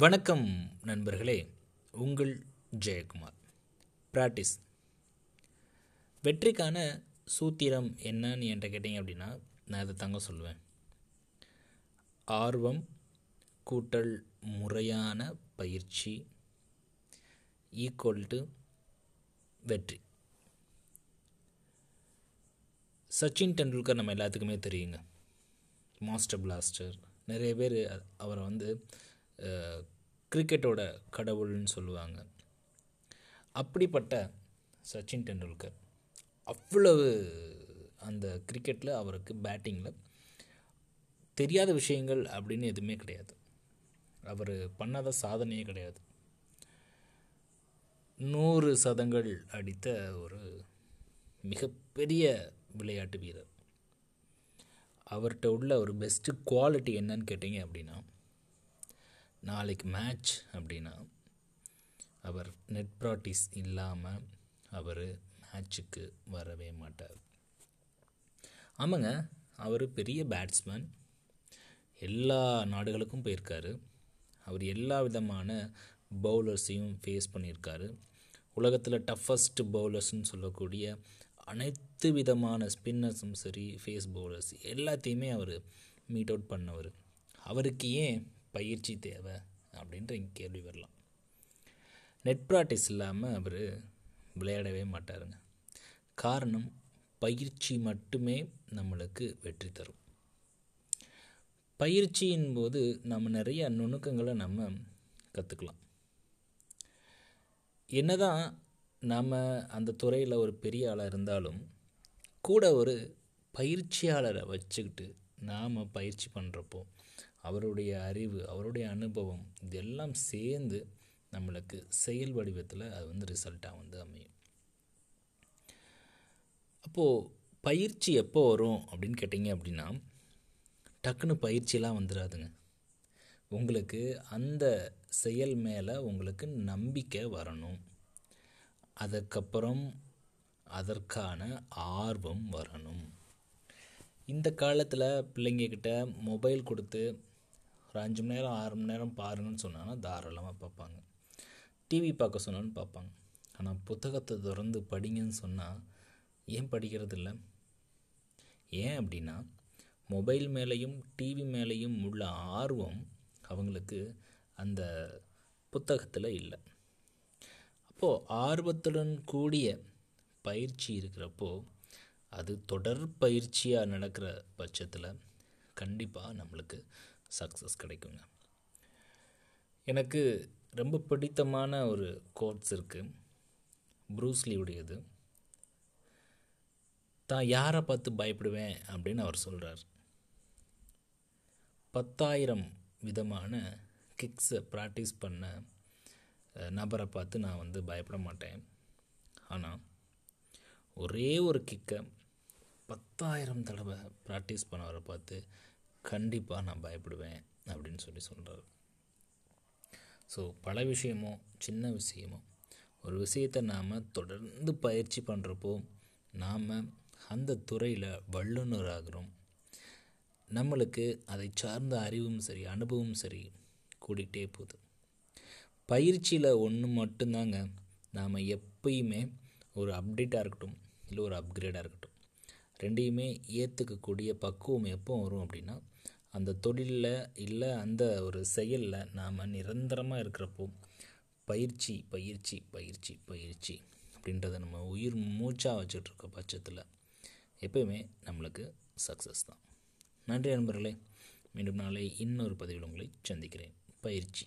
வணக்கம் நண்பர்களே உங்கள் ஜெயக்குமார். ப்ராக்டிஸ் வெற்றிக்கான சூத்திரம் என்னன்னு என்கிட்ட கேட்டிங்க அப்படின்னா நான் இதை தாங்க சொல்லுவேன். ஆர்வம் கூட்டல் முறையான பயிற்சி ஈக்குவல் டு வெற்றி. சச்சின் டெண்டுல்கர் நம்ம எல்லாத்துக்குமே தெரியுங்க. மாஸ்டர் பிளாஸ்டர் நிறைய பேர் அவரை வந்து கிரிக்கெட்டோட கடவுள்னு சொல்லுவாங்க. அப்படிப்பட்ட சச்சின் டெண்டுல்கர் அவ்வளவு அந்த கிரிக்கெட்டில் அவருக்கு பேட்டிங்கில் தெரியாத விஷயங்கள் அப்படின்னு எதுவுமே கிடையாது. அவர் பண்ணாத சாதனையே கிடையாது. நூறு சதங்கள் அடித்த ஒரு மிகப்பெரிய விளையாட்டு வீரர். அவர்கிட்ட உள்ள ஒரு பெஸ்ட்டு குவாலிட்டி என்னன்னு கேட்டிங்க அப்படின்னா நாளைக்கு மேட்ச் அப்படின்னா அவர் நெட் ப்ராக்டிஸ் இல்லாமல் அவர் மேட்ச்சுக்கு வரவே மாட்டார். ஆமாங்க அவர் பெரிய பேட்ஸ்மேன் எல்லா நாடுகளுக்கும் போயிருக்காரு. அவர் எல்லா விதமான பவுலர்ஸையும் ஃபேஸ் பண்ணியிருக்காரு. உலகத்தில் டஃபஸ்ட் பவுலர்ஸ்னு சொல்லக்கூடிய அனைத்து விதமான ஸ்பின்னர்ஸும் சரி ஃபேஸ் பவுலர்ஸ் எல்லாத்தையுமே அவர் மீட் அவுட் பண்ணவர். அவருக்கு ஏன் பயிற்சி தேவை அப்படின்ற இங்கே கேள்வி வரலாம். நெட் ப்ராக்டிஸ் இல்லாமல் அவர் விளையாடவே மாட்டாருங்க. காரணம் பயிற்சி மட்டுமே நம்மளுக்கு வெற்றி தரும். பயிற்சியின் போது நம்ம நிறைய நுணுக்கங்களை நம்ம கற்றுக்கலாம் என்னதான் நாம் அந்த துறையில் ஒரு பெரிய ஆளாக இருந்தாலும் கூட ஒரு பயிற்சியாளரை வச்சுக்கிட்டு நாம் பயிற்சி பண்ணுறப்போ அவருடைய அறிவு அவருடைய அனுபவம் இதெல்லாம் சேர்ந்து நம்மளுக்கு செயல் வடிவத்தில் அது வந்து ரிசல்ட்டாக வந்து அமையும். அப்போது பயிற்சி எப்போ வரும் அப்படின்னு கேட்டிங்க அப்படின்னா டக்குன்னு பயிற்சியெலாம் வந்துடாதுங்க உங்களுக்கு அந்த செயல் மேலே உங்களுக்கு நம்பிக்கை வரணும். அதுக்கப்புறம் அதற்கான ஆர்வம் வரணும். இந்த காலத்தில் பிள்ளைங்கக்கிட்ட மொபைல் கொடுத்து ஒரு அஞ்சு மணி நேரம் ஆறு மணி நேரம் பாருங்கன்னு சொன்னாங்கன்னா தாராளமாக பார்ப்பாங்க. டிவி பார்க்க சொன்னாலும் பார்ப்பாங்க. ஆனால் புத்தகத்தை திறந்து படிங்கன்னு சொன்னால் ஏன் படிக்கிறது இல்லை? ஏன் அப்படின்னா மொபைல் மேலேயும் டிவி மேலேயும் உள்ள ஆர்வம் அவங்களுக்கு அந்த புத்தகத்தில் இல்லை. அப்போது ஆர்வத்துடன் கூடிய பயிற்சி இருக்கிறப்போ அது தொடர் பயிற்சியாக நடக்கிற பட்சத்தில் கண்டிப்பாக நம்மளுக்கு சக்ஸஸ் கிடைக்குங்க. எனக்கு ரொம்ப பிடித்தமான ஒரு கோட்ஸ் இருக்குது ப்ரூஸ்லியுடையது தான் யாரை பார்த்து பயப்படுவேன்? அப்படின்னு அவர் சொல்கிறார் பத்தாயிரம் விதமான கிக்ஸை ப்ராக்டிஸ் பண்ண நபரை பார்த்து நான் வந்து பயப்பட மாட்டேன். ஆனால் ஒரே ஒரு கிக்கை பத்தாயிரம் தடவை ப்ராக்டிஸ் பண்ணவரை பார்த்து கண்டிப்பாக நான் பயப்படுவேன் அப்படின்னு சொல்லி சொல்கிறார் ஸோ பல விஷயமோ சின்ன விஷயமோ ஒரு விஷயத்தை நாம் தொடர்ந்து பயிற்சி பண்ணுறப்போ நாம் அந்த துறையில் வல்லுநராகிறோம். நம்மளுக்கு அதை சார்ந்த அறிவும் சரி அனுபவமும் சரி கூடிக்கிட்டே போகுது. பயிற்சியில் ஒன்று மட்டும்தாங்க நாம் எப்பயுமே ஒரு அப்டேட்டாக இருக்கட்டும் இல்லை ஒரு அப்கிரேடாக இருக்கட்டும். ரெண்டையுமே ஏற்றுக்கக்கூடிய பக்குவம் எப்போ வரும் அப்படின்னா அந்த தொழிலில் இல்லை அந்த ஒரு செயலில் நாம் நிரந்தரமாக இருக்கிறப்போ பயிற்சி பயிற்சி பயிற்சி பயிற்சி அப்படின்றத நம்ம உயிர் மூச்சாக வச்சுட்ருக்க பட்சத்தில் எப்பயுமே நம்மளுக்கு சக்ஸஸ் தான். நன்றி நண்பர்களே. மீண்டும் நாளை இன்னொரு பதிவில் உங்களை சந்திக்கிறேன். பயிற்சி.